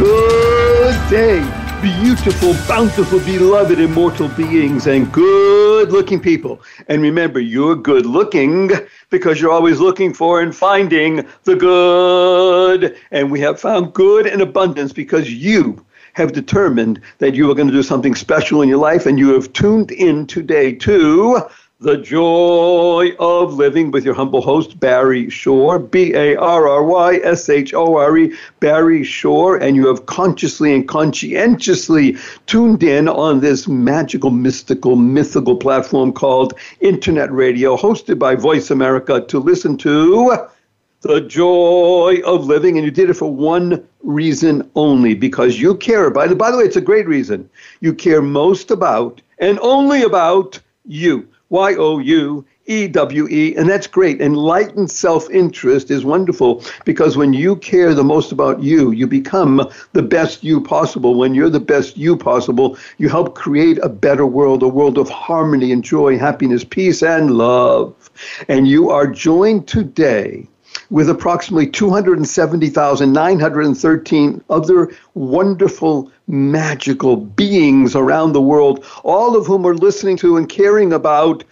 Good day, beautiful, bountiful, beloved, immortal beings, and good looking people. And remember, you're good looking because you're always looking for and finding the good. And we have found good in abundance because you have determined that you are going to do something special in your life and you have tuned in today to the Joy of Living with your humble host, Barry Shore, B A R R Y S H O R E, Barry Shore, and you have consciously and conscientiously tuned in on this magical, mystical, mythical platform called Internet Radio, hosted by Voice America, to listen to the joy of living. And you did it for one reason only because you care about it. By the way, it's a great reason. You care most about and only about you. Y O U E W E, and that's great. Enlightened self interest is wonderful because when you care the most about you, you become the best you possible. When you're the best you possible, you help create a better world, a world of harmony and joy, happiness, peace, and love. And you are joined today with approximately 270,913 other wonderful, magical beings around the world, all of whom are listening to and caring about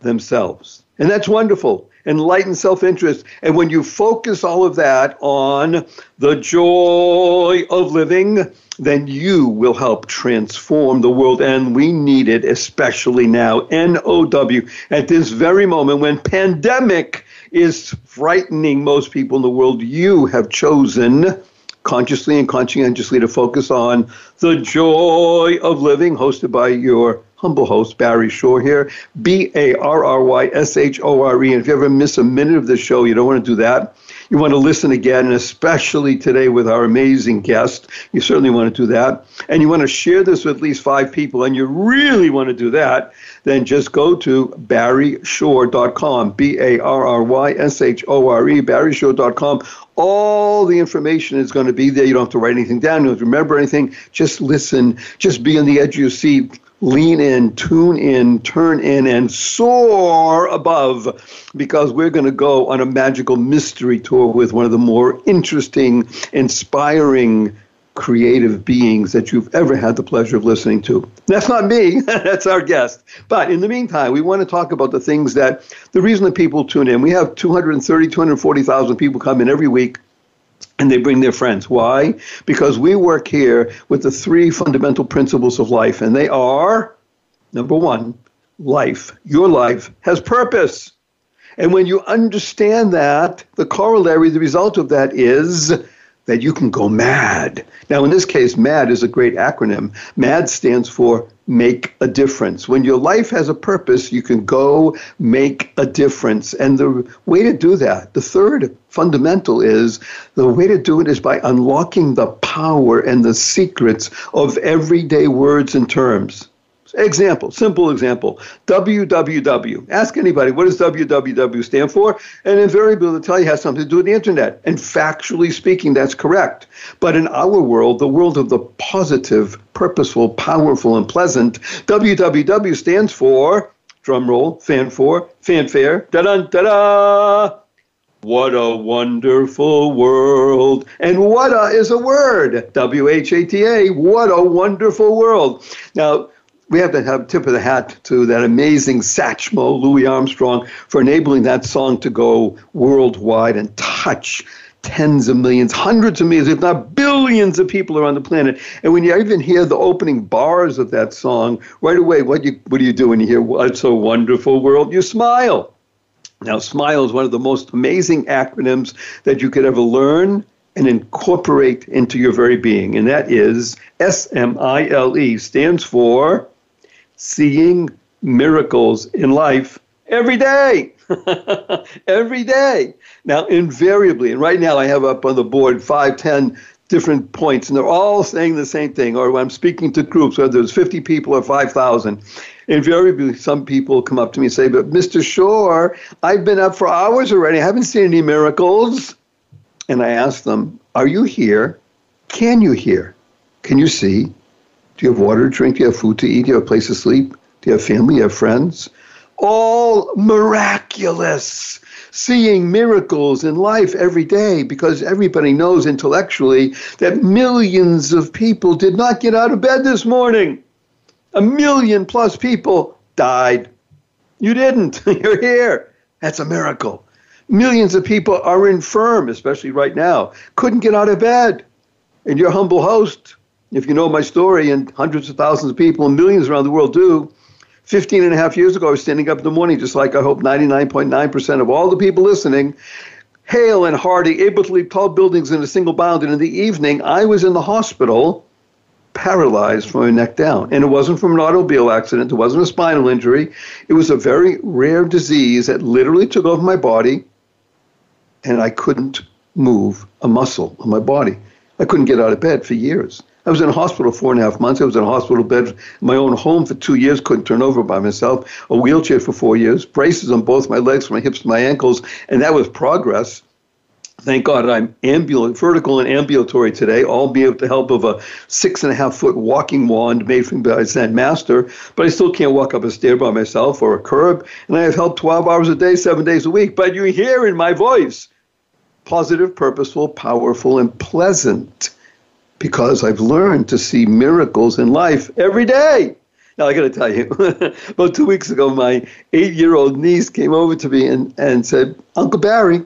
themselves. And that's wonderful. Enlightened self interest. And when you focus all of that on the joy of living, then you will help transform the world. And we need it, especially now. N O W. At this very moment when pandemic is frightening most people in the world, you have chosen consciously and conscientiously to focus on the joy of living, hosted by your humble host, Barry Shore here, B A R R Y S H O R E. And if you ever miss a minute of the show, you don't want to do that. You want to listen again, and especially today with our amazing guest. You certainly want to do that. And you want to share this with at least five people, and you really want to do that, then just go to barryshore.com, B A R R Y S H O R E, barryshore.com. All the information is going to be there. You don't have to write anything down. You don't have to remember anything. Just listen. Just be on the edge of your seat lean in, tune in, turn in, and soar above because we're going to go on a magical mystery tour with one of the more interesting, inspiring, creative beings that you've ever had the pleasure of listening to. That's not me, that's our guest. But in the meantime, we want to talk about the things that the reason that people tune in. We have 230, 240,000 people come in every week and they bring their friends. Why? Because we work here with the three fundamental principles of life, and they are number one, life. Your life has purpose. And when you understand that, the corollary, the result of that is that you can go mad. Now, in this case, MAD is a great acronym. MAD stands for make a difference. When your life has a purpose, you can go make a difference. And the way to do that, the third fundamental is the way to do it is by unlocking the power and the secrets of everyday words and terms. Example, simple example. www. Ask anybody, what does www stand for? And invariably they'll tell you it has something to do with the internet. And factually speaking, that's correct. But in our world, the world of the positive, purposeful, powerful, and pleasant, www stands for, drum roll, fan for, fanfare, da-da, da-da. What a wonderful world. And what a is a word. W H A T A. What a wonderful world. Now, we have to have tip of the hat to that amazing Satchmo, Louis Armstrong, for enabling that song to go worldwide and touch tens of millions, hundreds of millions, if not billions of people around the planet. And when you even hear the opening bars of that song, right away, what you what do you do when you hear "What's a Wonderful World"? You smile. Now, SMILE is one of the most amazing acronyms that you could ever learn and incorporate into your very being, and that is S M I L E, stands for seeing miracles in life every day. every day. Now, invariably, and right now I have up on the board five, ten different points, and they're all saying the same thing. Or when I'm speaking to groups, whether there's 50 people or 5,000, invariably some people come up to me and say, "But Mr. Shore, I've been up for hours already. I haven't seen any miracles." And I ask them, "Are you here? Can you hear? Can you see? Do you have water to drink? Do you have food to eat? Do you have a place to sleep? Do you have family? Do you have friends?" All miraculous seeing miracles in life every day because everybody knows intellectually that millions of people did not get out of bed this morning. A million plus people died. You didn't. You're here. That's a miracle. Millions of people are infirm, especially right now, couldn't get out of bed. And your humble host, if you know my story, and hundreds of thousands of people and millions around the world do, 15 and a half years ago, I was standing up in the morning, just like I hope 99.9% of all the people listening, hale and hearty, able to leap tall buildings in a single bound. And in the evening, I was in the hospital, paralyzed from my neck down. And it wasn't from an automobile accident, it wasn't a spinal injury. It was a very rare disease that literally took over my body, and I couldn't move a muscle on my body. I couldn't get out of bed for years. I was in a hospital four and a half months. I was in a hospital bed my own home for two years, couldn't turn over by myself, a wheelchair for four years, braces on both my legs, from my hips to my ankles, and that was progress. Thank God I'm ambulant, vertical and ambulatory today, albeit with the help of a six and a half foot walking wand made from by Zen Master. But I still can't walk up a stair by myself or a curb, and I have help 12 hours a day, seven days a week. But you hear in my voice positive, purposeful, powerful, and pleasant because I've learned to see miracles in life every day. Now, I got to tell you, about two weeks ago, my eight year old niece came over to me and, and said, Uncle Barry,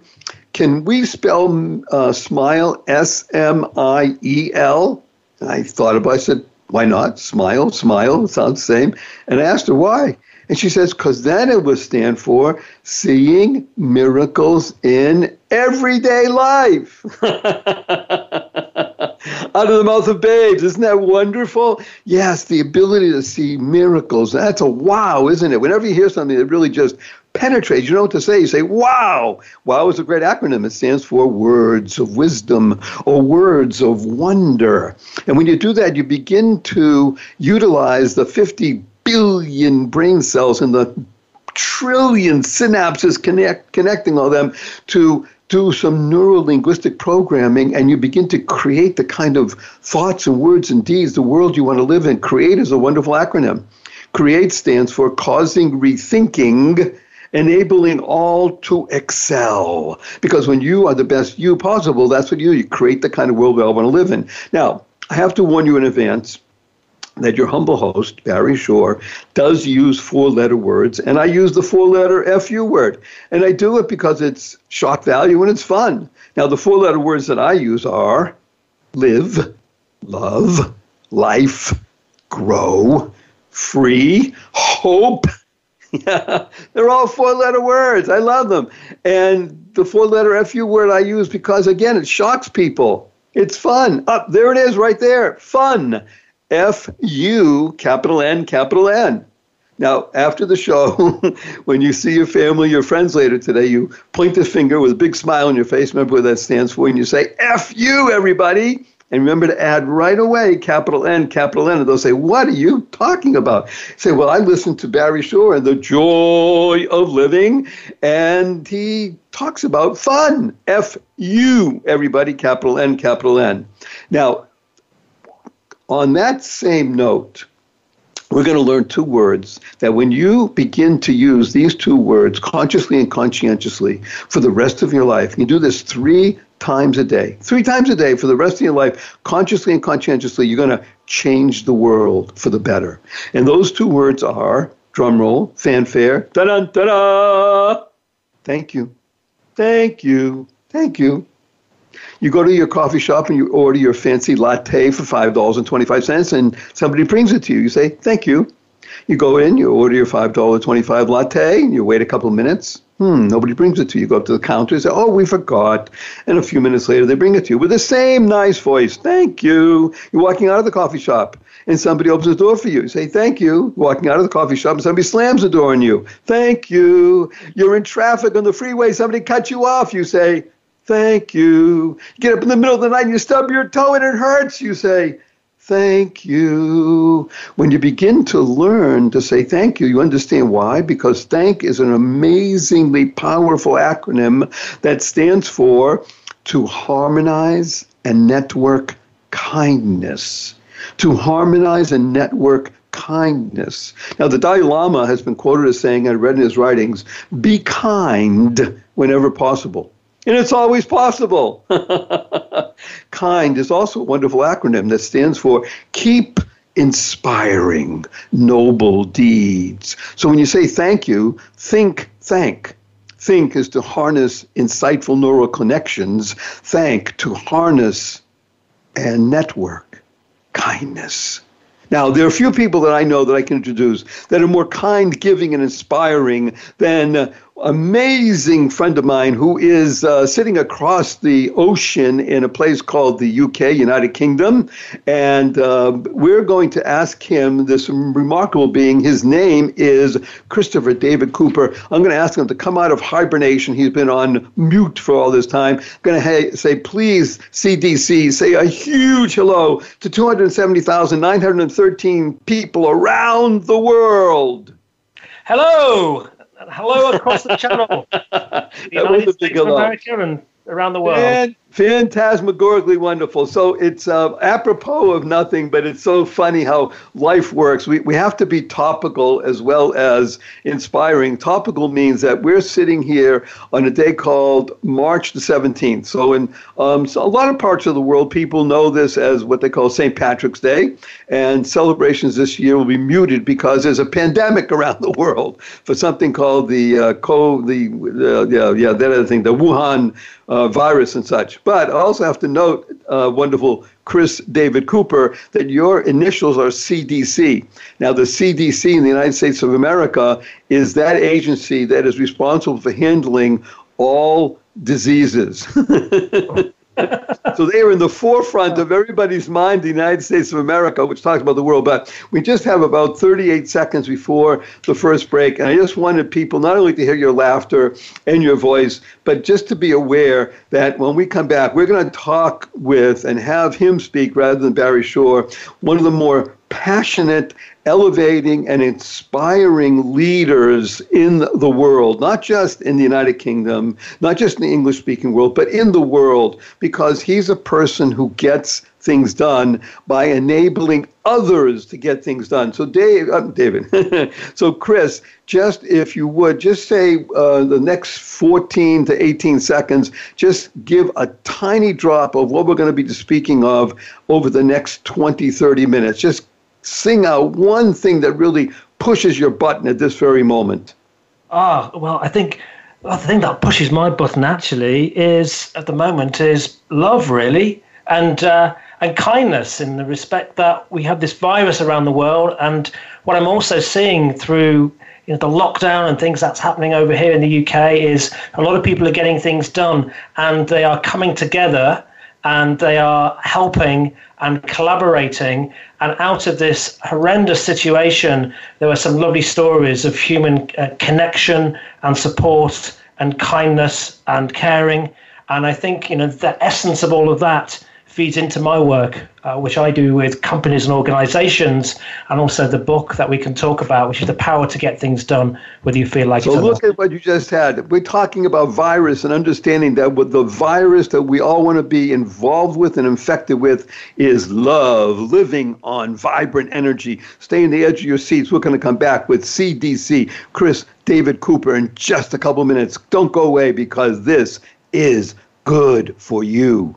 can we spell uh, smile S M I E L? And I thought about it. I said, why not? Smile, smile, sounds the same. And I asked her why. And she says, because then it would stand for seeing miracles in everyday life. out of the mouth of babes. Isn't that wonderful? Yes, the ability to see miracles. That's a wow, isn't it? Whenever you hear something that really just penetrates, you know what to say. You say, wow. Wow is a great acronym. It stands for words of wisdom or words of wonder. And when you do that, you begin to utilize the 50 billion brain cells and the trillion synapses connect, connecting all them to do some neuro-linguistic programming and you begin to create the kind of thoughts and words and deeds the world you want to live in. CREATE is a wonderful acronym. CREATE stands for causing rethinking enabling all to excel. Because when you are the best you possible, that's what you do. You create the kind of world we all want to live in. Now, I have to warn you in advance that your humble host, Barry Shore, does use four letter words, and I use the four letter FU word. And I do it because it's shock value and it's fun. Now, the four letter words that I use are live, love, life, grow, free, hope. Yeah, they're all four letter words. I love them. And the four letter FU word I use because, again, it shocks people. It's fun. Up oh, there it is right there. Fun. F U, capital N, capital N. Now, after the show, when you see your family, your friends later today, you point the finger with a big smile on your face. Remember what that stands for, and you say, F you, everybody. And remember to add right away capital N, capital N. And they'll say, What are you talking about? say, Well, I listened to Barry Shore and the joy of living, and he talks about fun. F U, everybody, capital N, capital N. Now, on that same note, we're going to learn two words that when you begin to use these two words consciously and conscientiously for the rest of your life, you do this three times a day, three times a day for the rest of your life, consciously and conscientiously, you're going to change the world for the better. And those two words are drumroll, fanfare, da da da da. Thank you. Thank you. Thank you. You go to your coffee shop and you order your fancy latte for $5.25 and somebody brings it to you. You say, thank you. You go in, you order your $5.25 latte, and you wait a couple of minutes. Hmm, nobody brings it to you. You go up to the counter and say, oh, we forgot. And a few minutes later, they bring it to you with the same nice voice. Thank you. You're walking out of the coffee shop and somebody opens the door for you. You say, thank you. Walking out of the coffee shop and somebody slams the door on you. Thank you. You're in traffic on the freeway. Somebody cuts you off. You say, thank you. you. Get up in the middle of the night and you stub your toe and it hurts. You say, thank you. When you begin to learn to say thank you, you understand why? Because thank is an amazingly powerful acronym that stands for to harmonize and network kindness. To harmonize and network kindness. Now, the Dalai Lama has been quoted as saying, I read in his writings, be kind whenever possible. And it's always possible. KIND is also a wonderful acronym that stands for Keep Inspiring Noble Deeds. So when you say thank you, think thank. Think is to harness insightful neural connections. Thank to harness and network kindness. Now, there are a few people that I know that I can introduce that are more kind, giving, and inspiring than amazing friend of mine who is uh, sitting across the ocean in a place called the UK, United Kingdom. And uh, we're going to ask him this remarkable being. His name is Christopher David Cooper. I'm going to ask him to come out of hibernation. He's been on mute for all this time. I'm going to ha- say, please, CDC, say a huge hello to 270,913 people around the world. Hello hello across the channel. the United States of America and around the world. And phantasmagorically wonderful. So it's uh, apropos of nothing, but it's so funny how life works. We, we have to be topical as well as inspiring. Topical means that we're sitting here on a day called March the 17th. So in um, so a lot of parts of the world, people know this as what they call St. Patrick's Day, and celebrations this year will be muted because there's a pandemic around the world for something called the uh, co the uh, yeah yeah that other thing the Wuhan uh, virus and such. But I also have to note, uh, wonderful Chris David Cooper, that your initials are CDC. Now, the CDC in the United States of America is that agency that is responsible for handling all diseases. so they are in the forefront of everybody's mind, the United States of America, which talks about the world. But we just have about 38 seconds before the first break. And I just wanted people not only to hear your laughter and your voice, but just to be aware that when we come back, we're going to talk with and have him speak rather than Barry Shore, one of the more passionate elevating and inspiring leaders in the world, not just in the United Kingdom, not just in the English speaking world, but in the world, because he's a person who gets things done by enabling others to get things done. So, Dave, uh, David, so Chris, just if you would, just say uh, the next 14 to 18 seconds, just give a tiny drop of what we're going to be speaking of over the next 20, 30 minutes. Just sing out one thing that really pushes your button at this very moment? Ah, well, I think well, the thing that pushes my button actually is at the moment is love, really, and uh, and kindness in the respect that we have this virus around the world, and what I'm also seeing through you know, the lockdown and things that's happening over here in the UK is a lot of people are getting things done, and they are coming together and they are helping and collaborating. And out of this horrendous situation, there were some lovely stories of human uh, connection and support and kindness and caring. And I think you know the essence of all of that feeds into my work, uh, which I do with companies and organizations, and also the book that we can talk about, which is The Power to Get Things Done, whether you feel like so look at what you just had. We're talking about virus and understanding that with the virus that we all want to be involved with and infected with is love, living on vibrant energy. Stay in the edge of your seats. We're going to come back with CDC, Chris David Cooper, in just a couple minutes. Don't go away because this is good for you.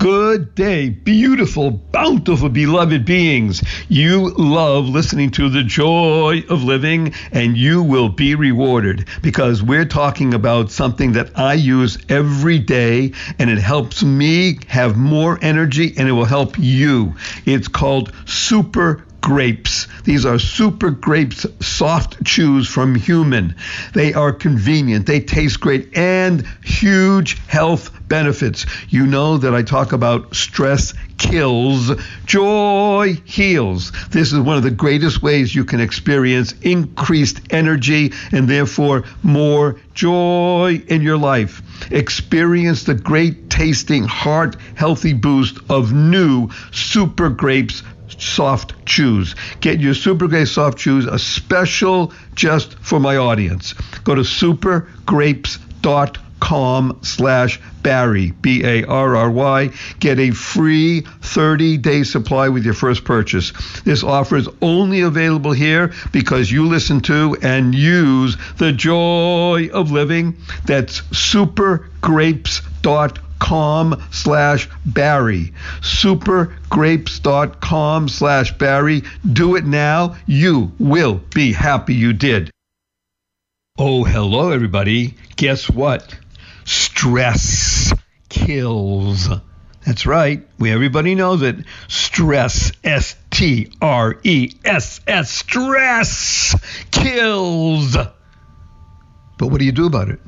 Good day, beautiful, bountiful, beloved beings. You love listening to the joy of living, and you will be rewarded because we're talking about something that I use every day, and it helps me have more energy and it will help you. It's called Super grapes. These are super grapes soft chews from human. They are convenient, they taste great, and huge health benefits. You know that I talk about stress kills, joy heals. This is one of the greatest ways you can experience increased energy and therefore more joy in your life. Experience the great tasting, heart healthy boost of new Super Grapes soft chews. Get your Super Grapes soft chews, a special just for my audience. Go to supergrapes.com slash Barry, B A R R Y. Get a free 30 day supply with your first purchase. This offer is only available here because you listen to and use the joy of living. That's supergrapes.com slash Barry. Supergrapes.com slash Barry. Do it now. You will be happy you did. Oh, hello, everybody. Guess what? Stress kills. That's right. We everybody knows it. Stress, S T R E S S, stress kills. But what do you do about it?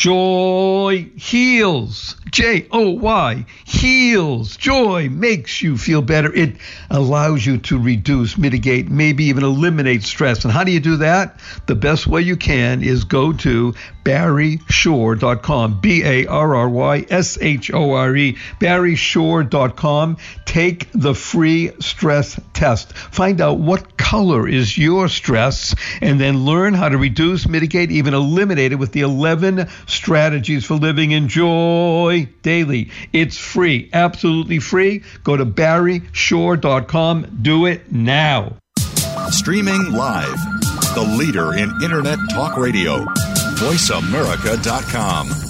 Joy heals. J O Y heals. Joy makes you feel better. It allows you to reduce, mitigate, maybe even eliminate stress. And how do you do that? The best way you can is go to barryshore.com. B A R R Y S H O R E. barryshore.com. Take the free stress test. Find out what color is your stress and then learn how to reduce, mitigate, even eliminate it with the 11 strategies for living in joy daily. It's free, absolutely free. Go to barryshore.com. Do it now. Streaming live, the leader in Internet Talk Radio, voiceamerica.com.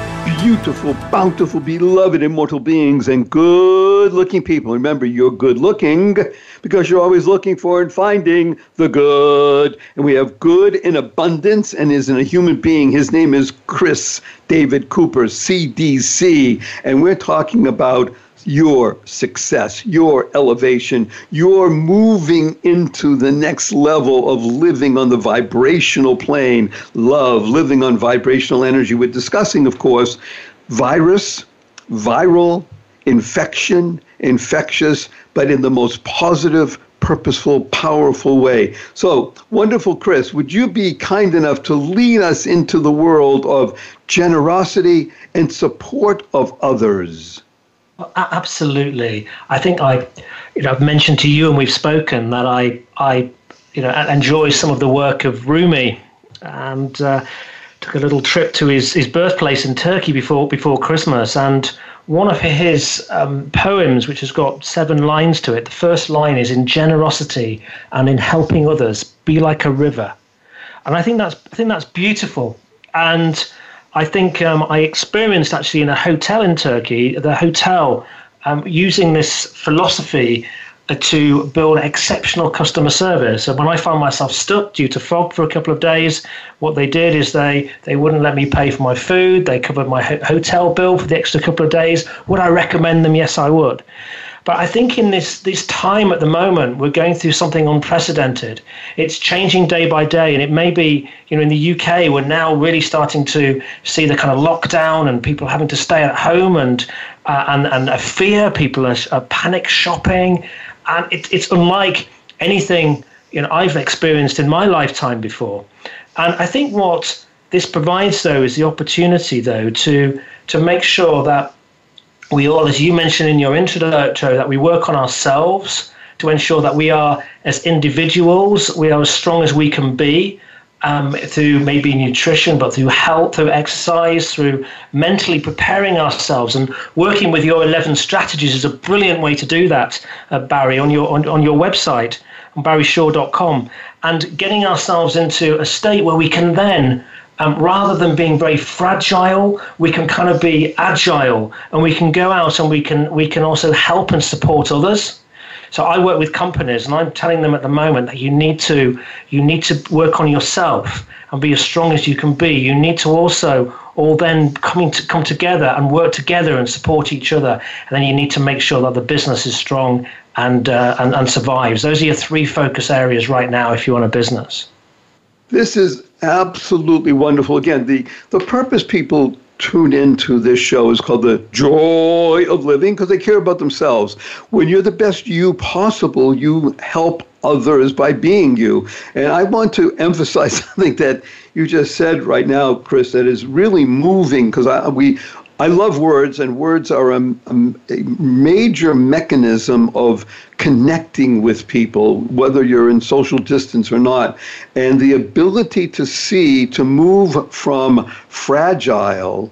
beautiful, bountiful, beloved, immortal beings and good looking people. Remember, you're good looking because you're always looking for and finding the good. And we have good in abundance and is in a human being. His name is Chris David Cooper, CDC. And we're talking about your success, your elevation, your moving into the next level of living on the vibrational plane, love, living on vibrational energy. We're discussing, of course, virus, viral, infection, infectious, but in the most positive, purposeful, powerful way. So, wonderful Chris, would you be kind enough to lead us into the world of generosity and support of others? Absolutely. I think I, you know, I've mentioned to you and we've spoken that I, I, you know, enjoy some of the work of Rumi, and uh, took a little trip to his, his birthplace in Turkey before before Christmas. And one of his um, poems, which has got seven lines to it, the first line is in generosity and in helping others, be like a river. And I think that's I think that's beautiful. And I think um, I experienced actually in a hotel in Turkey, the hotel um, using this philosophy uh, to build exceptional customer service. And when I found myself stuck due to fog for a couple of days, what they did is they, they wouldn't let me pay for my food. They covered my ho- hotel bill for the extra couple of days. Would I recommend them? Yes, I would. But I think in this this time at the moment, we're going through something unprecedented. It's changing day by day, and it may be, you know, in the UK, we're now really starting to see the kind of lockdown and people having to stay at home and uh, and and a fear. People are, are panic shopping, and it, it's unlike anything you know I've experienced in my lifetime before. And I think what this provides, though, is the opportunity, though, to to make sure that we all, as you mentioned in your introduction, that we work on ourselves to ensure that we are, as individuals, we are as strong as we can be, um, through maybe nutrition, but through health, through exercise, through mentally preparing ourselves. And working with your 11 strategies is a brilliant way to do that, uh, Barry, on your, on, on your website, barryshore.com, and getting ourselves into a state where we can then um, rather than being very fragile, we can kind of be agile, and we can go out and we can we can also help and support others. So I work with companies, and I'm telling them at the moment that you need to you need to work on yourself and be as strong as you can be. You need to also all then coming to come together and work together and support each other. And then you need to make sure that the business is strong and uh, and, and survives. Those are your three focus areas right now if you want a business. This is absolutely wonderful. Again, the, the purpose people tune into this show is called the joy of living because they care about themselves. When you're the best you possible, you help others by being you. And I want to emphasize something that you just said right now, Chris, that is really moving because we I love words, and words are a, a, major mechanism of connecting with people, whether you're in social distance or not. And the ability to see, to move from fragile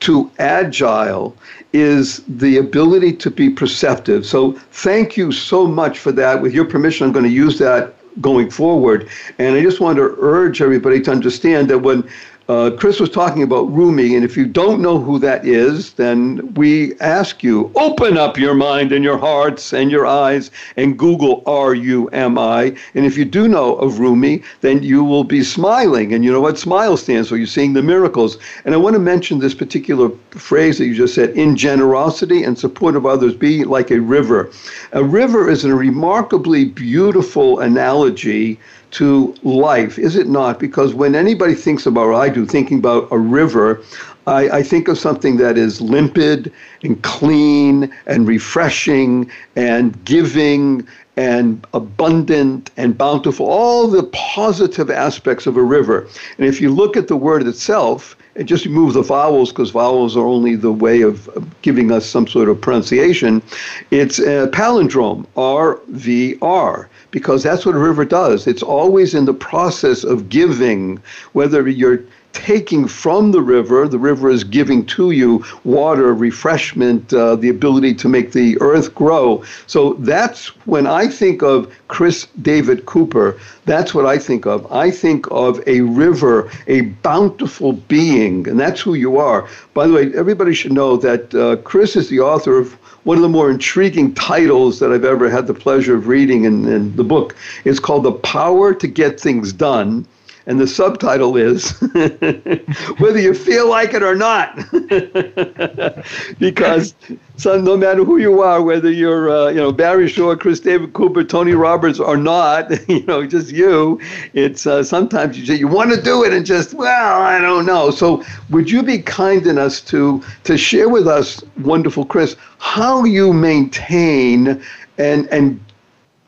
to agile is the ability to be perceptive. So, thank you so much for that. With your permission, I'm going to use that going forward. And I just want to urge everybody to understand that when uh, Chris was talking about Rumi, and if you don't know who that is, then we ask you open up your mind and your hearts and your eyes and Google R U M I. And if you do know of Rumi, then you will be smiling. And you know what smile stands for? You're seeing the miracles. And I want to mention this particular phrase that you just said in generosity and support of others, be like a river. A river is a remarkably beautiful analogy to life, is it not? Because when anybody thinks about, or I do, thinking about a river, I, I, think of something that is limpid and clean and refreshing and giving and abundant and bountiful, all the positive aspects of a river. And if you look at the word itself, and just remove the vowels because vowels are only the way of giving us some sort of pronunciation. It's a palindrome, R V R because that's what a river does. It's always in the process of giving, whether you're taking from the river, the river is giving to you water, refreshment, uh, the ability to make the earth grow. So that's when I think of Chris David Cooper, that's what I think of. I think of a river, a bountiful being, and that's who you are. By the way, everybody should know that uh, Chris is the author of one of the more intriguing titles that I've ever had the pleasure of reading in, in the book. It's called The Power to Get Things Done. And the subtitle is Whether You Feel Like It or Not. because so no matter who you are, whether you're uh, you know Barry Shore, Chris David Cooper, Tony Robbins or not, you know just you, it's uh, sometimes you say you want to do it and just well I don't know. So would you be kind enough to to share with us, wonderful Chris, how you maintain and and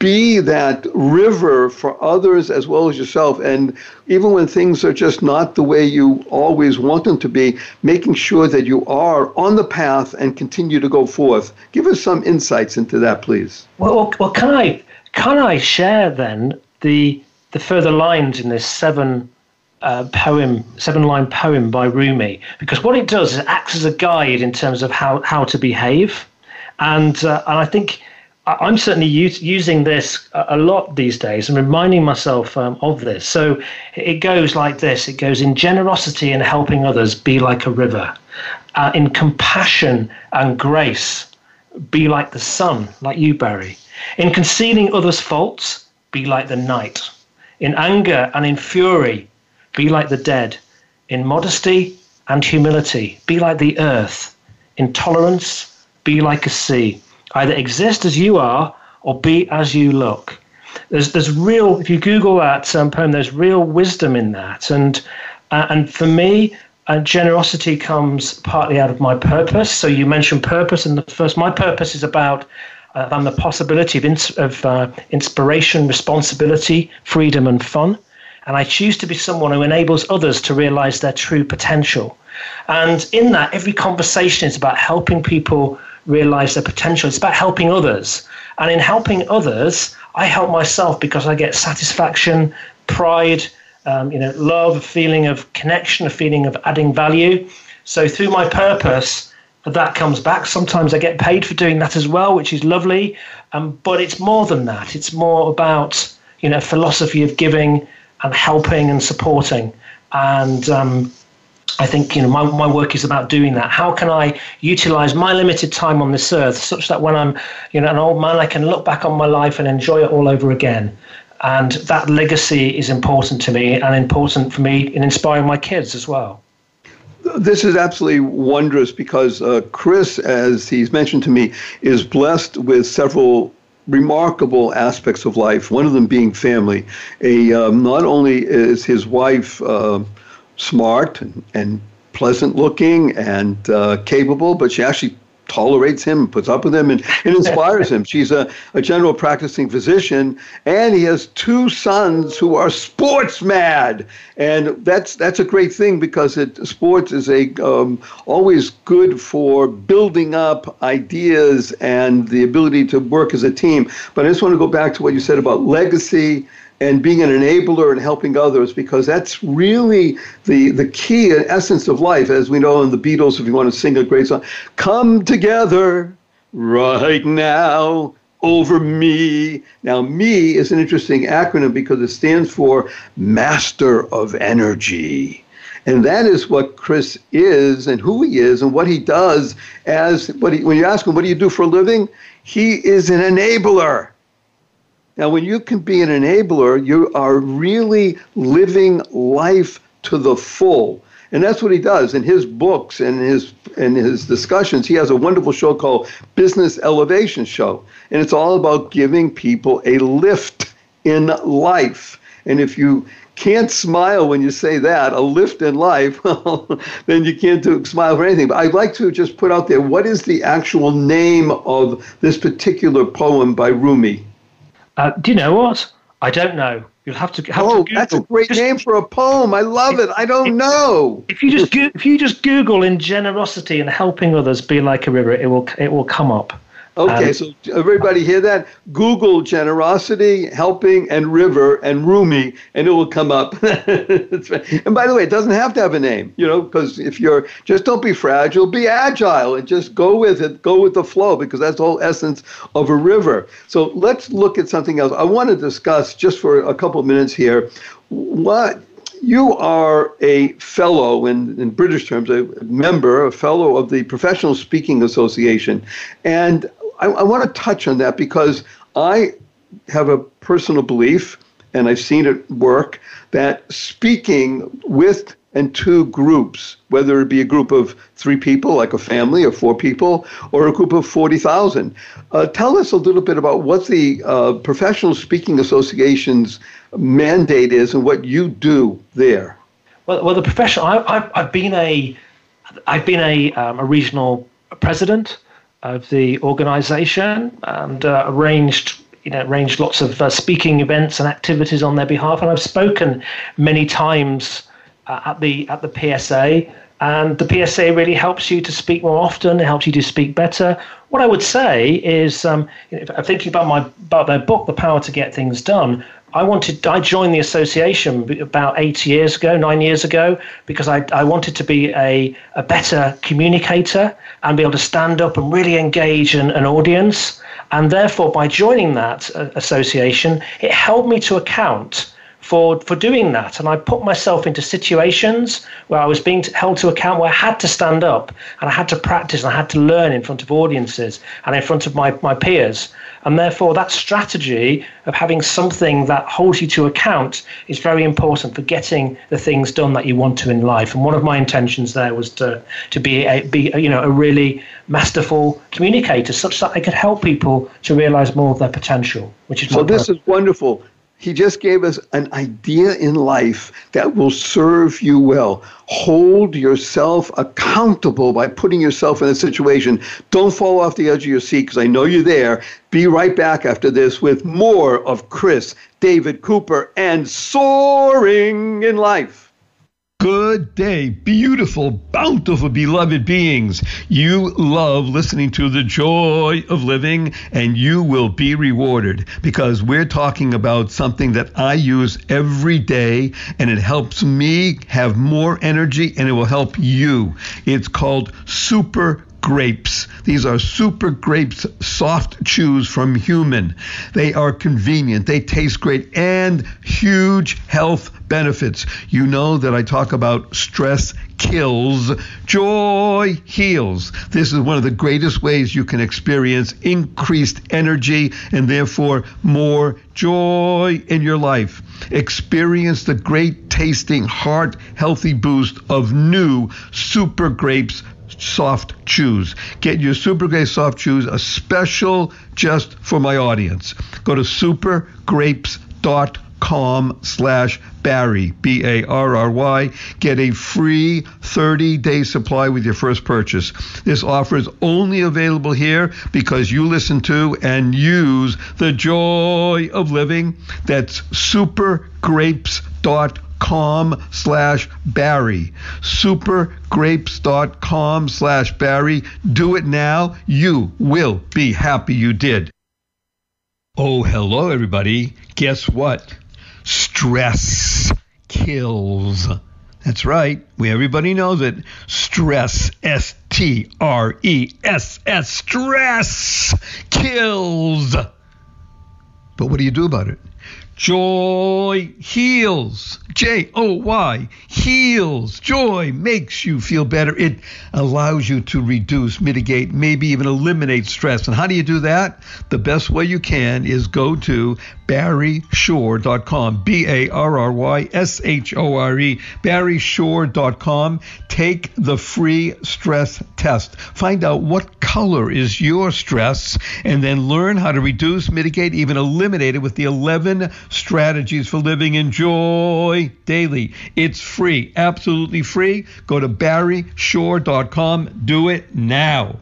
be that river for others as well as yourself. And even when things are just not the way you always want them to be, making sure that you are on the path and continue to go forth. Give us some insights into that, please. Well, well can I can I share then the the further lines in this seven uh, poem, seven line poem by Rumi? Because what it does is it acts as a guide in terms of how how to behave, and uh, and I think I'm certainly use, using this a lot these days and reminding myself um, of this. So it goes like this it goes in generosity and helping others, be like a river. Uh, in compassion and grace, be like the sun, like you, Barry. In concealing others' faults, be like the night. In anger and in fury, be like the dead. In modesty and humility, be like the earth. In tolerance, be like a sea Either exist as you are or be as you look. There's, there's real, if you Google that um, poem, there's real wisdom in that. And, uh, and for me, uh, generosity comes partly out of my purpose. So you mentioned purpose in the first. My purpose is about uh, and the possibility of, ins- of uh, inspiration, responsibility, freedom, and fun. And I choose to be someone who enables others to realize their true potential. And in that, every conversation is about helping people realize their potential. It's about helping others. And in helping others, I help myself because I get satisfaction, pride, um, you know, love, a feeling of connection, a feeling of adding value. So through my purpose, that comes back. Sometimes I get paid for doing that as well, which is lovely. Um, but it's more than that. It's more about you know philosophy of giving and helping and supporting. And um, I think you know my, my work is about doing that. How can I utilize my limited time on this earth such that when I'm you know an old man, I can look back on my life and enjoy it all over again. And that legacy is important to me and important for me in inspiring my kids as well. This is absolutely wondrous because uh, Chris, as he's mentioned to me, is blessed with several remarkable aspects of life. One of them being family. A um, not only is his wife uh, smart and, and, pleasant looking and uh, capable, but she actually tolerates him, and puts up with him, and, and inspires him. She's a, a general practicing physician, and he has two sons who are sports mad, and that's that's a great thing because it sports is a um, always good for building up ideas and the ability to work as a team. But I just want to go back to what you said about legacy and being an enabler and helping others because that's really the, the key and essence of life. As we know in the Beatles, if you want to sing a great song, come together right now over me. Now, me is an interesting acronym because it stands for Master of Energy. And that is what Chris is and who he is and what he does as what he, when you ask him, what do you do for a living? He is an enabler. Now, when you can be an enabler, you are really living life to the full. And that's what he does in his books and his in his discussions. He has a wonderful show called Business Elevation Show, and it's all about giving people a lift in life. And if you can't smile when you say that, a lift in life, well, then you can't do, smile for anything. But I'd like to just put out there what is the actual name of this particular poem by Rumi? Uh, do you know what? I don't know. You'll have to. Have oh, to that's a great just, name for a poem. I love it. I don't if, know. If you just if you just Google in generosity and helping others be like a river, it will it will come up. Okay, um, so everybody hear that? Google generosity, helping, and river and Rumi, and it will come up. and by the way, it doesn't have to have a name, you know, because if you're just don't be fragile, be agile, and just go with it, go with the flow, because that's the whole essence of a river. So let's look at something else. I want to discuss just for a couple of minutes here what you are a fellow, in, in British terms, a member, a fellow of the Professional Speaking Association. And I, I want to touch on that because I have a personal belief, and I've seen it work, that speaking with and to groups, whether it be a group of three people, like a family, or four people, or a group of 40,000. Uh, tell us a little bit about what the uh, Professional Speaking Association's mandate is and what you do there. Well, well the professional, I, have I've been a, I've been a, um, a regional president of the organization and uh, arranged you know, arranged lots of uh, speaking events and activities on their behalf. And I've spoken many times uh, at the at the PSA, and the PSA really helps you to speak more often. It helps you to speak better. What I would say is, um, if I'm thinking about my about their book, The Power to Get Things Done. I wanted I joined the association about eight years ago, nine years ago, because I, I wanted to be a, a better communicator and be able to stand up and really engage an, an audience. And therefore, by joining that uh, association, it held me to account for for doing that. And I put myself into situations where I was being held to account, where I had to stand up and I had to practice and I had to learn in front of audiences and in front of my, my peers. And therefore, that strategy of having something that holds you to account is very important for getting the things done that you want to in life. And one of my intentions there was to to be a, be you know a really masterful communicator, such that I could help people to realize more of their potential. Which is so. This purpose. is wonderful. He just gave us an idea in life that will serve you well. Hold yourself accountable by putting yourself in a situation. Don't fall off the edge of your seat because I know you're there. Be right back after this with more of Chris, David Cooper, and soaring in life. Good day, beautiful, bountiful, beloved beings. You love listening to the joy of living, and you will be rewarded because we're talking about something that I use every day, and it helps me have more energy, and it will help you. It's called Super grapes. These are super grapes soft chews from human. They are convenient, they taste great, and huge health benefits. You know that I talk about stress kills, joy heals. This is one of the greatest ways you can experience increased energy and therefore more joy in your life. Experience the great tasting, heart healthy boost of new super grapes soft chews. Get your Super Grape soft chews, a special just for my audience. Go to supergrapes.com slash Barry, B A R R Y. Get a free 30 day supply with your first purchase. This offer is only available here because you listen to and use the joy of living. That's supergrapes.com com slash Barry. Supergrapes.com slash Barry. Do it now. You will be happy you did. Oh, hello, everybody. Guess what? Stress kills. That's right. We everybody knows it. Stress, S T R E S S, stress kills. But what do you do about it? Joy heals. J O Y heals. Joy makes you feel better. It allows you to reduce, mitigate, maybe even eliminate stress. And how do you do that? The best way you can is go to barryshore.com. B A R R Y S H O R E. barryshore.com. Take the free stress test. Find out what color is your stress and then learn how to reduce, mitigate, even eliminate it with the 11 strategies for living in joy daily. It's free, absolutely free. Go to barryshore.com. Do it now.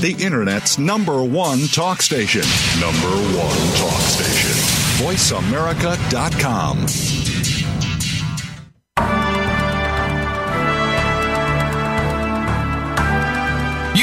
The Internet's number one talk station. Number one talk station. VoiceAmerica.com.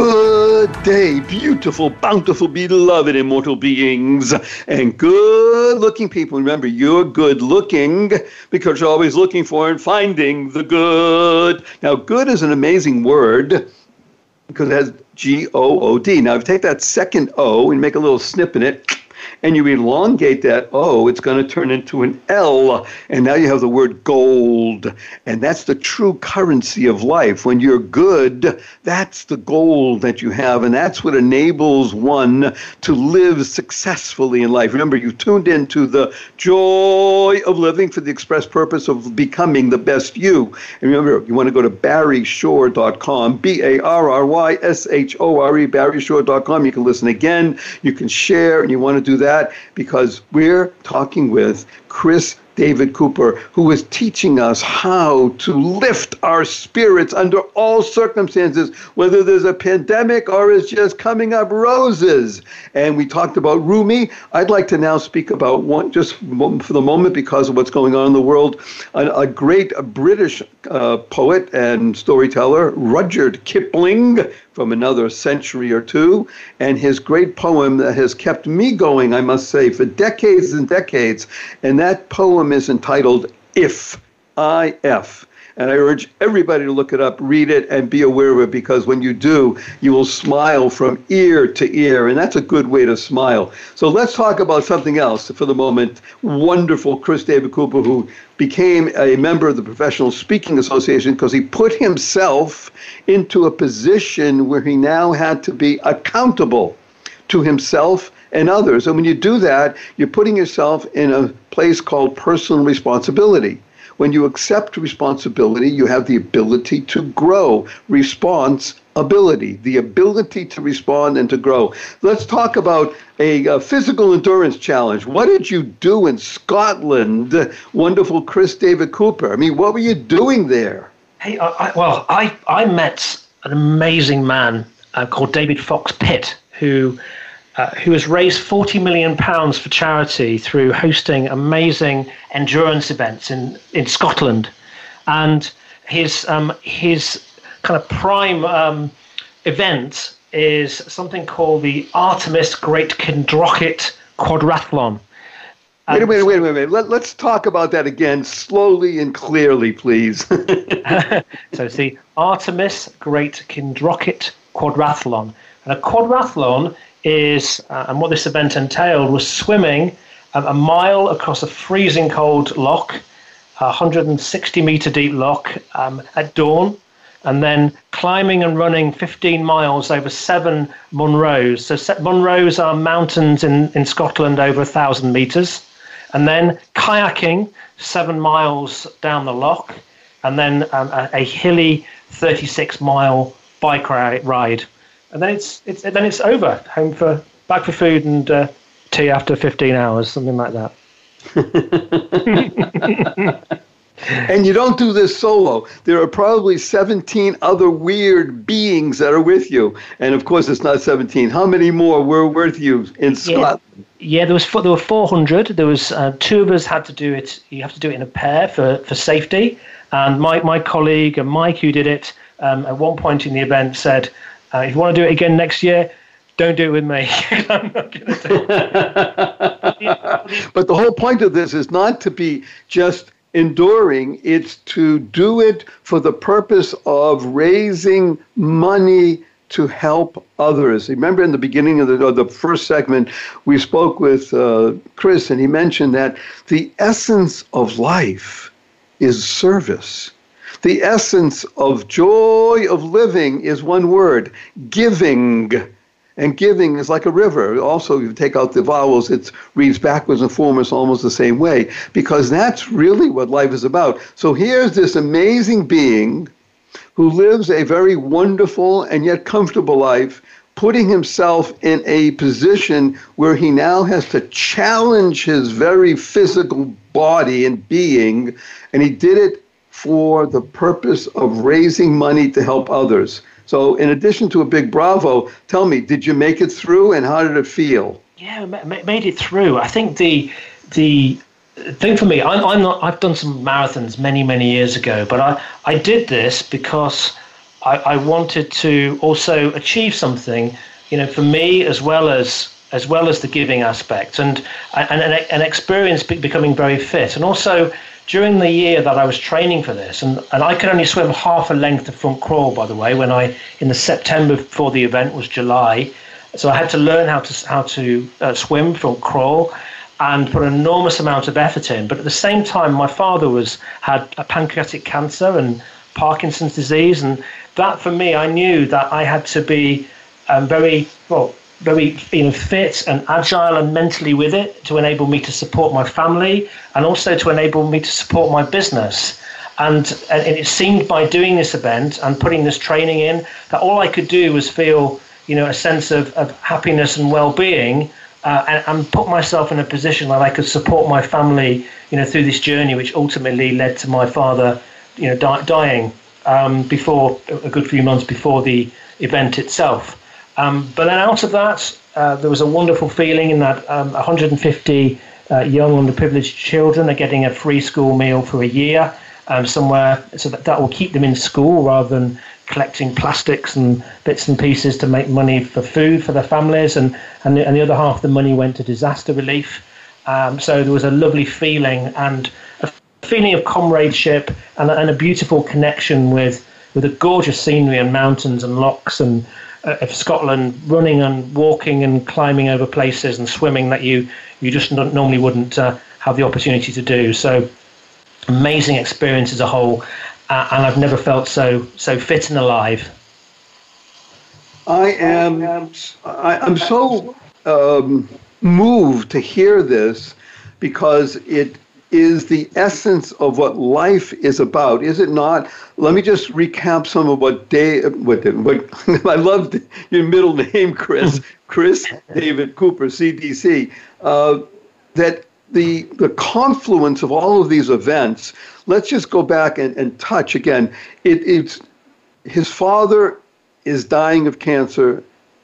Good day, beautiful, bountiful, beloved, immortal beings, and good looking people. Remember, you're good looking because you're always looking for and finding the good. Now, good is an amazing word because it has G O O D. Now, if you take that second O and make a little snip in it, and you elongate that O, it's going to turn into an L. And now you have the word gold. And that's the true currency of life. When you're good, that's the gold that you have. And that's what enables one to live successfully in life. Remember, you tuned into the joy of living for the express purpose of becoming the best you. And remember, you want to go to barryshore.com, B A R R Y S H O R E, barryshore.com. You can listen again, you can share, and you want to do that because we're talking with Chris David Cooper, who is teaching us how to lift our spirits under all circumstances, whether there's a pandemic or it's just coming up roses. And we talked about Rumi. I'd like to now speak about one, just for the moment, because of what's going on in the world, a, a great British uh, poet and storyteller, Rudyard Kipling, from another century or two, and his great poem that has kept me going, I must say, for decades and decades. And that poem is entitled If, I F. And I urge everybody to look it up, read it, and be aware of it because when you do, you will smile from ear to ear. And that's a good way to smile. So let's talk about something else for the moment. Wonderful Chris David Cooper, who became a member of the Professional Speaking Association because he put himself into a position where he now had to be accountable to himself and others. And when you do that, you're putting yourself in a place called personal responsibility. When you accept responsibility, you have the ability to grow. Response ability, the ability to respond and to grow. Let's talk about a, a, physical endurance challenge. What did you do in Scotland, wonderful Chris David Cooper? I mean, what were you doing there? Hey, I, well, I, I met an amazing man uh, called David Fox Pitt, who uh, who has raised 40 million pounds for charity through hosting amazing endurance events in, in Scotland. And his, um, his kind of prime um, event is something called the Artemis Great Kindrochit Quadrathlon. Wait a minute, wait a minute. Let, let's talk about that again slowly and clearly, please. so it's the Artemis Great Kindrochit Quadrathlon. And a quadrathlon is, uh, and what this event entailed was swimming a, mile across a freezing cold loch, a 160 meter deep loch um, at dawn, and then climbing and running 15 miles over seven Munros. So Munros are mountains in, in Scotland over a thousand meters, and then kayaking seven miles down the loch, and then um, a, a hilly 36 mile bike ride and then it's it's then it's over. Home for back for food and uh, tea after 15 hours, something like that. and you don't do this solo. There are probably 17 other weird beings that are with you. And of course, it's not 17. How many more were with you in Scotland? Yeah, yeah there was four, there were 400. There was uh, two of us had to do it. You have to do it in a pair for, for safety. And my, my colleague and Mike, who did it, um, at one point in the event said, uh, if you want to do it again next year, don't do it with me. I'm not going to do it. but the whole point of this is not to be just enduring, it's to do it for the purpose of raising money to help others. Remember in the beginning of the, of the first segment, we spoke with uh, Chris, and he mentioned that the essence of life is service. The essence of joy of living is one word giving. And giving is like a river. Also, you take out the vowels, it reads backwards and forwards almost the same way, because that's really what life is about. So here's this amazing being who lives a very wonderful and yet comfortable life, putting himself in a position where he now has to challenge his very physical body and being, and he did it for the purpose of raising money to help others. So, in addition to a big bravo, tell me, did you make it through, and how did it feel? Yeah, made it through. I think the the thing for me, I'm, I'm not. I've done some marathons many many years ago, but I I did this because I, I wanted to also achieve something, you know, for me as well as as well as the giving aspect and and an, an experience becoming very fit and also during the year that I was training for this, and, and I could only swim half a length of front crawl, by the way, when I, in the September before the event was July. So I had to learn how to, how to uh, swim front crawl and put an enormous amount of effort in. But at the same time, my father was had a pancreatic cancer and Parkinson's disease, and that for me, I knew that I had to be um, very well very you know, fit and agile and mentally with it to enable me to support my family and also to enable me to support my business. And, and it seemed by doing this event and putting this training in that all I could do was feel you know a sense of, of happiness and well-being uh, and, and, put myself in a position that I could support my family you know through this journey which ultimately led to my father you know di- dying um, before a good few months before the event itself. Um, but then out of that, uh, there was a wonderful feeling in that um, 150 uh, young underprivileged children are getting a free school meal for a year um, somewhere, so that, that will keep them in school rather than collecting plastics and bits and pieces to make money for food for their families, and and the, and the other half of the money went to disaster relief. Um, so there was a lovely feeling and a feeling of comradeship and, and a beautiful connection with with the gorgeous scenery and mountains and lochs and of Scotland, running and walking and climbing over places and swimming that you you just normally wouldn't uh, have the opportunity to do. So amazing experience as a whole, uh, and I've never felt so so fit and alive. I am I, am so um, moved to hear this because it is the essence of what life is about, is it not? Let me just recap some of what Dave, what, what I loved your middle name, Chris, Chris David Cooper, CDC, uh, that the, the confluence of all of these events, let's just go back and, and touch again. It, it's his father is dying of cancer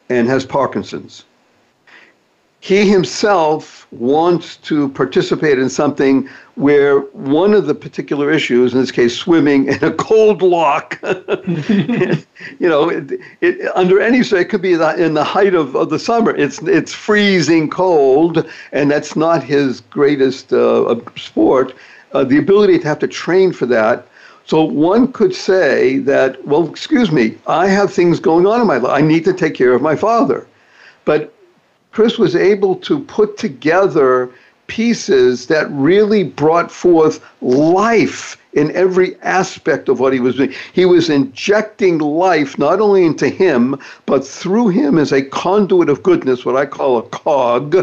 and has Parkinson's he himself wants to participate in something where one of the particular issues, in this case swimming in a cold loch, you know, it, it, under any so it could be in the height of, of the summer. It's it's freezing cold, and that's not his greatest uh, sport. Uh, the ability to have to train for that. So one could say that, well, excuse me, I have things going on in my life. I need to take care of my father. But Chris was able to put together pieces that really brought forth life in every aspect of what he was doing. He was injecting life not only into him, but through him as a conduit of goodness, what I call a cog,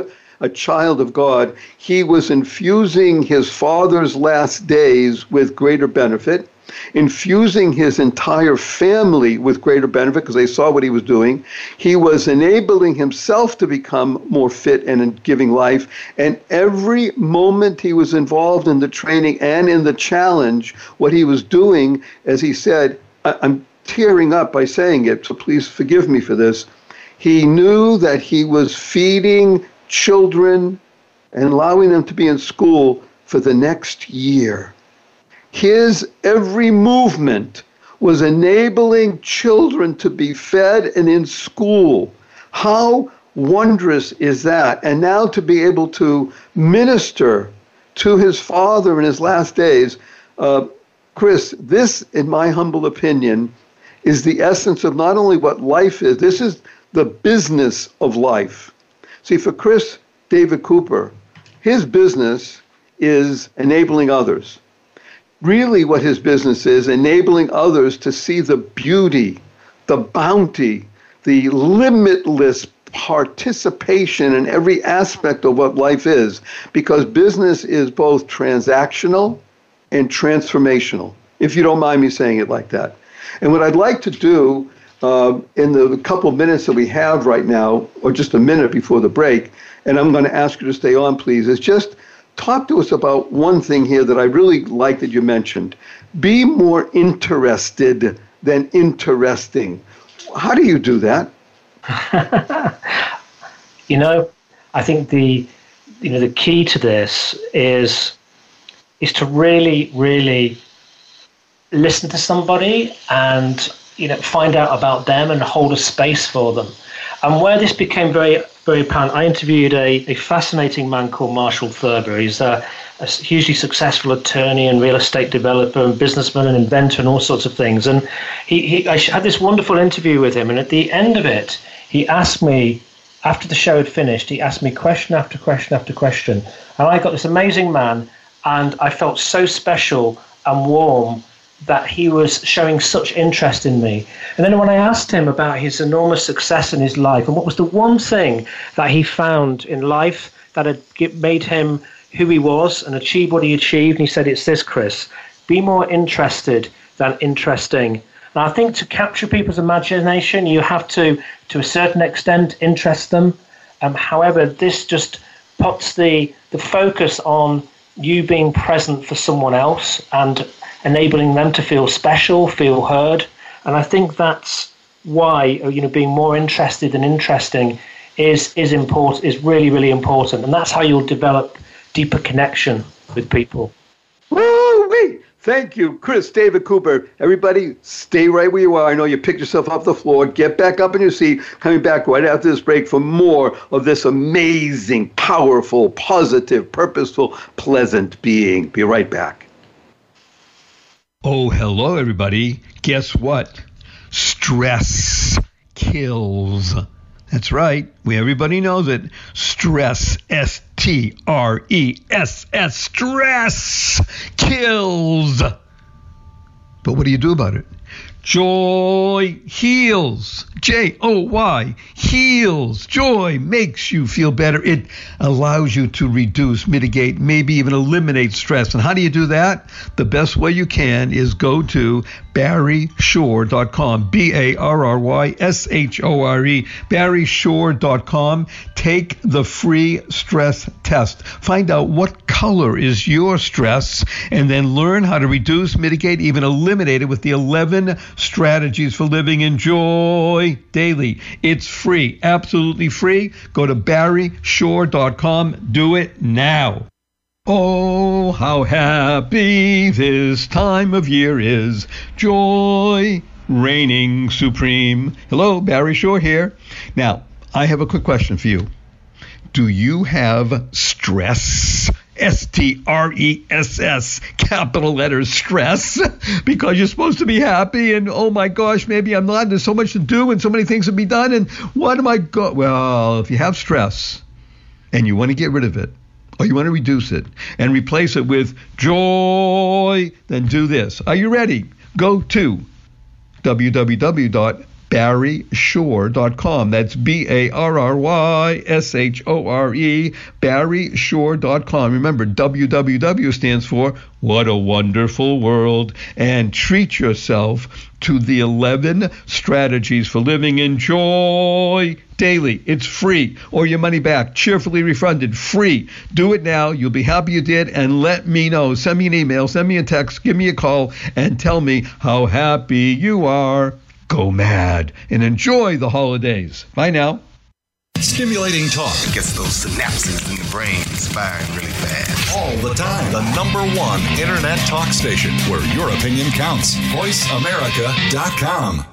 a child of God. He was infusing his father's last days with greater benefit infusing his entire family with greater benefit because they saw what he was doing. He was enabling himself to become more fit and in giving life. And every moment he was involved in the training and in the challenge, what he was doing, as he said, I'm tearing up by saying it, so please forgive me for this. He knew that he was feeding children and allowing them to be in school for the next year. His every movement was enabling children to be fed and in school. How wondrous is that? And now to be able to minister to his father in his last days. Uh, Chris, this, in my humble opinion, is the essence of not only what life is, this is the business of life. See, for Chris David Cooper, his business is enabling others really what his business is enabling others to see the beauty, the bounty, the limitless participation in every aspect of what life is because business is both transactional and transformational, if you don't mind me saying it like that. And what I'd like to do uh, in the couple of minutes that we have right now, or just a minute before the break, and I'm going to ask you to stay on, please, is just talk to us about one thing here that I really like that you mentioned. Be more interested than interesting. How do you do that? you know, I think the you know the key to this is is to really really listen to somebody and you know find out about them and hold a space for them. And where this became very very apparent. I interviewed a, a fascinating man called Marshall Thurber. He's a, a, hugely successful attorney and real estate developer and businessman and inventor and all sorts of things. And he, he, I had this wonderful interview with him. And at the end of it, he asked me, after the show had finished, he asked me question after question after question. And I got this amazing man, and I felt so special and warm that he was showing such interest in me. And then when I asked him about his enormous success in his life and what was the one thing that he found in life that had made him who he was and achieve what he achieved, and he said, It's this, Chris be more interested than interesting. And I think to capture people's imagination, you have to, to a certain extent, interest them. Um, however, this just puts the, the focus on you being present for someone else and enabling them to feel special, feel heard. And I think that's why you know being more interested than interesting is is important is really really important, and that's how you'll develop deeper connection with people. Woo-wee. Thank you, Chris David Cooper. Everybody, stay right where you are. I know you picked yourself off the floor. Get back up in your seat. Coming back right after this break for more of this amazing, powerful, positive, purposeful, pleasant being. Be right back. Oh, hello, everybody. Guess what? Stress kills. That's right. We everybody knows it. Stress, S T R E S S, stress kills. But what do you do about it? Joy heals. J O Y heals. Joy makes you feel better. It allows you to reduce, mitigate, maybe even eliminate stress. And how do you do that? The best way you can is go to barryshore.com. B A R R Y S H O R E. barryshore.com. Take the free stress test. Find out what color is your stress and then learn how to reduce, mitigate, even eliminate it with the 11 strategies for living in joy daily. It's free, absolutely free. Go to barryshore.com. Do it now. Oh, how happy this time of year is. Joy reigning supreme. Hello, Barry Shore here. Now, I have a quick question for you. Do you have stress? S T R E S S, capital letters, stress, because you're supposed to be happy. And oh my gosh, maybe I'm not. There's so much to do and so many things to be done. And what am I go? Well, if you have stress and you want to get rid of it, or you want to reduce it and replace it with joy, then do this. Are you ready? Go to www barryshore.com. That's B A R R Y S H O R E, barryshore.com. Remember, WWW stands for What a Wonderful World. And treat yourself to the 11 strategies for living in joy daily. It's free or your money back, cheerfully refunded, free. Do it now. You'll be happy you did and let me know. Send me an email, send me a text, give me a call, and tell me how happy you are go mad and enjoy the holidays. Bye now. Stimulating talk. It gets those synapses in the brain firing really fast. All the time. The number one internet talk station where your opinion counts. VoiceAmerica.com.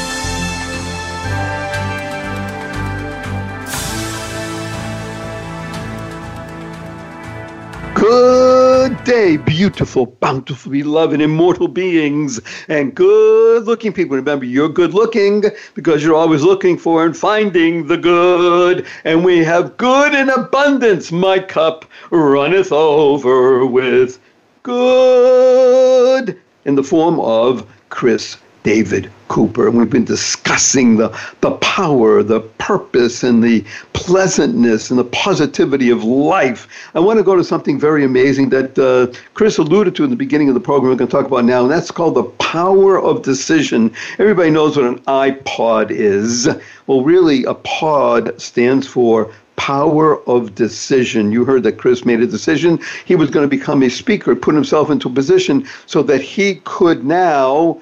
Good day, beautiful, bountiful, beloved, immortal beings, and good looking people. Remember, you're good looking because you're always looking for and finding the good. And we have good in abundance. My cup runneth over with good in the form of Chris David Cooper. And we've been discussing the, the power, the purpose, and the pleasantness and the positivity of life. I want to go to something very amazing that uh, Chris alluded to in the beginning of the program we're going to talk about now, and that's called the power of decision. Everybody knows what an iPod is. Well, really, a pod stands for power of decision. You heard that Chris made a decision. He was going to become a speaker, put himself into a position so that he could now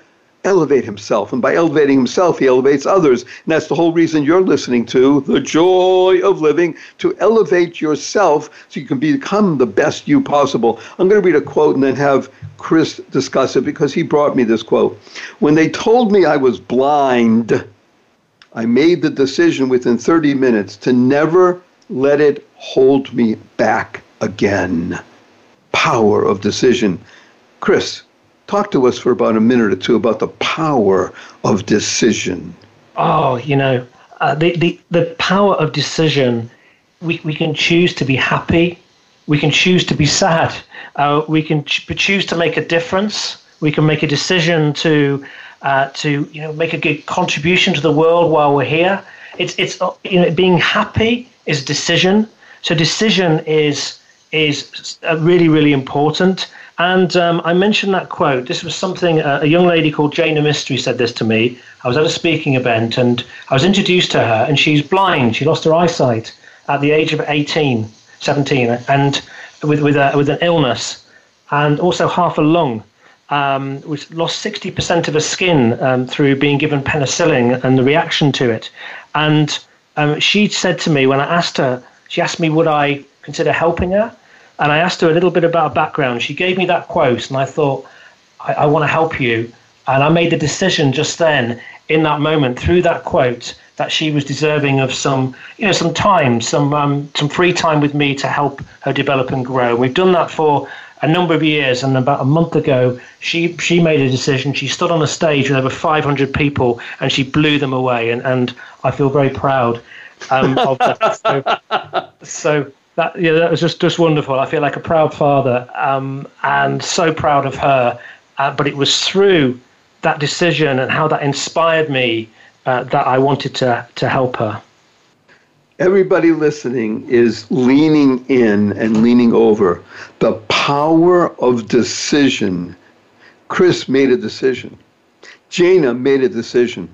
elevate himself. And by elevating himself, he elevates others. And that's the whole reason you're listening to The Joy of Living, to elevate yourself so you can become the best you possible. I'm going to read a quote and then have Chris discuss it because he brought me this quote. When they told me I was blind, I made the decision within 30 minutes to never let it hold me back again. Power of decision. Chris, Talk to us for about a minute or two about the power of decision. Oh, you know, uh, the, the, the power of decision, we, we can choose to be happy, we can choose to be sad, uh, we can ch- choose to make a difference, we can make a decision to, uh, to you know, make a good contribution to the world while we're here. It's, it's uh, you know, being happy is a decision. So decision is, is uh, really, really important. And um, I mentioned that quote. This was something uh, a young lady called Jana Mystery said this to me. I was at a speaking event and I was introduced to her, and she's blind. She lost her eyesight at the age of 18, 17, and with, with, a, with an illness and also half a lung. Um, lost 60% of her skin um, through being given penicillin and the reaction to it. And um, she said to me when I asked her, she asked me, would I consider helping her? And I asked her a little bit about her background. She gave me that quote, and I thought, I, I want to help you. And I made the decision just then. in that moment through that quote that she was deserving of some, you know, some time, some um, some free time with me to help her develop and grow. We've done that for a number of years, and about a month ago, she she made a decision. She stood on a stage with over 500 people, and she blew them away. And, and I feel very proud um, of that. So, so that yeah, that was just just wonderful. I feel like a proud father, um, and so proud of her. Uh, but it was through that decision and how that inspired me uh, that I wanted to to help her. Everybody listening is leaning in and leaning over the power of decision. Chris made a decision. Jana made a decision.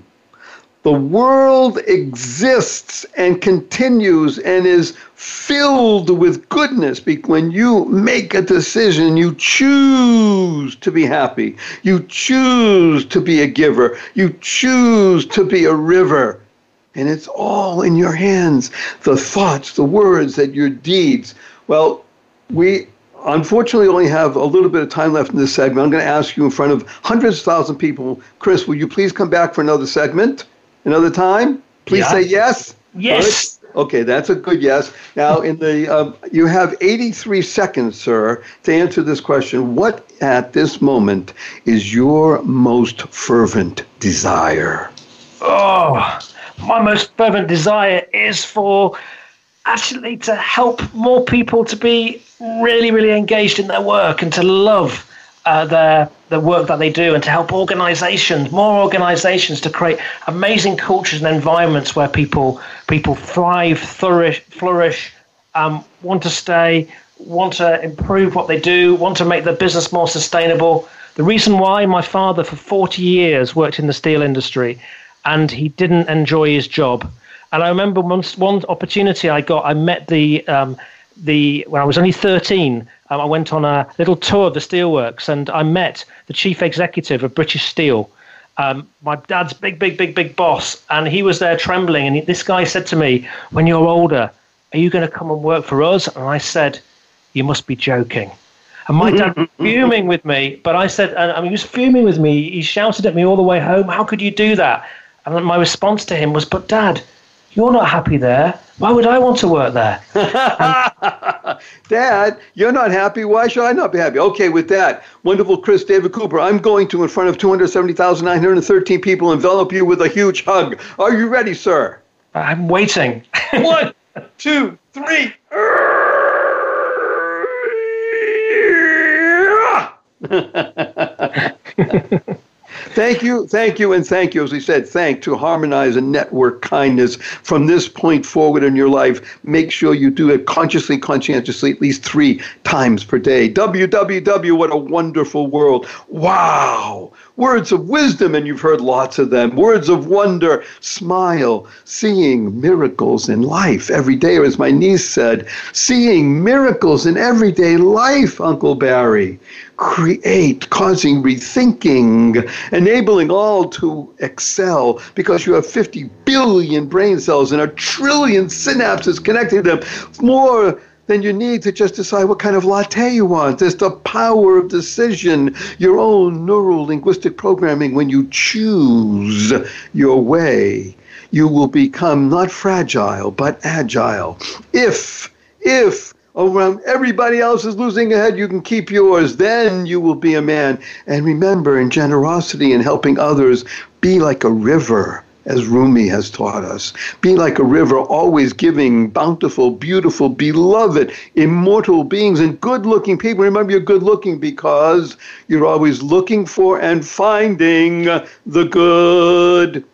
The world exists and continues and is filled with goodness when you make a decision, you choose to be happy, you choose to be a giver, you choose to be a river. And it's all in your hands the thoughts, the words, and your deeds. Well, we unfortunately only have a little bit of time left in this segment. I'm going to ask you in front of hundreds of thousands of people, Chris, will you please come back for another segment? Another time? Please Yeah. say yes. Yes. Good. Okay, that's a good yes. Now, in the um, you have 83 seconds, sir, to answer this question. What at this moment is your most fervent desire? Oh, my most fervent desire is for actually to help more people to be really, really engaged in their work and to love uh, their the work that they do, and to help organisations, more organisations, to create amazing cultures and environments where people people thrive, flourish, flourish, um, want to stay, want to improve what they do, want to make their business more sustainable. The reason why my father, for 40 years, worked in the steel industry and he didn't enjoy his job. And I remember once one opportunity I got, I met the um, the when I was only 13. Um, I went on a little tour of the steelworks and I met the chief executive of British Steel. Um, my dad's big, big, big, big boss, and he was there trembling. And he, this guy said to me, "When you're older, are you going to come and work for us?" And I said, "You must be joking." And my dad was fuming with me, but I said, and I mean, he was fuming with me. He shouted at me all the way home, How could you do that? And my response to him was, But dad, you're not happy there. Why would I want to work there? Dad, you're not happy. Why should I not be happy? Okay, with that, wonderful Chris David Cooper, I'm going to, in front of 270,913 people, envelop you with a huge hug. Are you ready, sir? I'm waiting. One, two, three. Thank you, thank you, and thank you. As we said, thank to harmonize and network kindness from this point forward in your life. Make sure you do it consciously, conscientiously, at least three times per day. www. What a wonderful world. Wow. Words of wisdom, and you've heard lots of them. Words of wonder. Smile. Seeing miracles in life every day, or as my niece said, seeing miracles in everyday life, Uncle Barry create, causing rethinking, enabling all to excel because you have 50 billion brain cells and a trillion synapses connecting them, more than you need to just decide what kind of latte you want. There's the power of decision, your own neural linguistic programming. When you choose your way, you will become not fragile, but agile. If, if, around everybody else is losing a head, you can keep yours. Then you will be a man. And remember, in generosity and helping others, be like a river, as Rumi has taught us. Be like a river, always giving bountiful, beautiful, beloved, immortal beings and good looking people. Remember, you're good looking because you're always looking for and finding the good.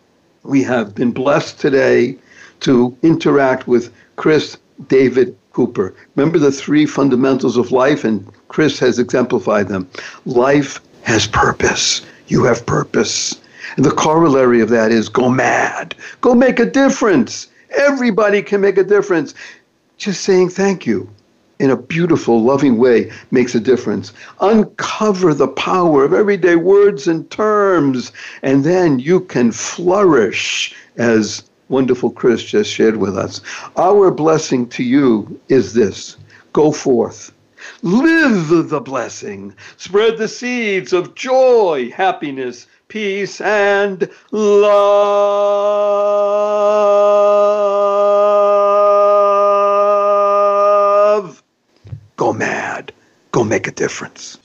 We have been blessed today to interact with Chris David Cooper. Remember the three fundamentals of life, and Chris has exemplified them. Life has purpose. You have purpose. And the corollary of that is go mad. Go make a difference. Everybody can make a difference. Just saying thank you in a beautiful, loving way makes a difference. Uncover the power of everyday words and terms, and then you can flourish as wonderful Chris just shared with us. Our blessing to you is this go forth. Live the blessing. Spread the seeds of joy, happiness, peace, and love. Go mad. Go make a difference.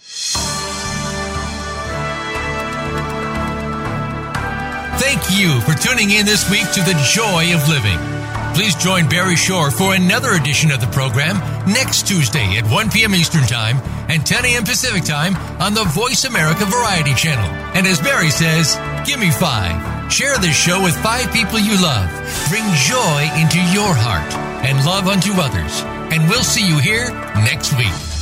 Thank you for tuning in this week to The Joy of Living. Please join Barry Shore for another edition of the program next Tuesday at 1 p.m. Eastern Time and 10 a.m. Pacific Time on the Voice America Variety Channel. And as Barry says, give me five. Share this show with five people you love. Bring joy into your heart and love unto others. And we'll see you here next week.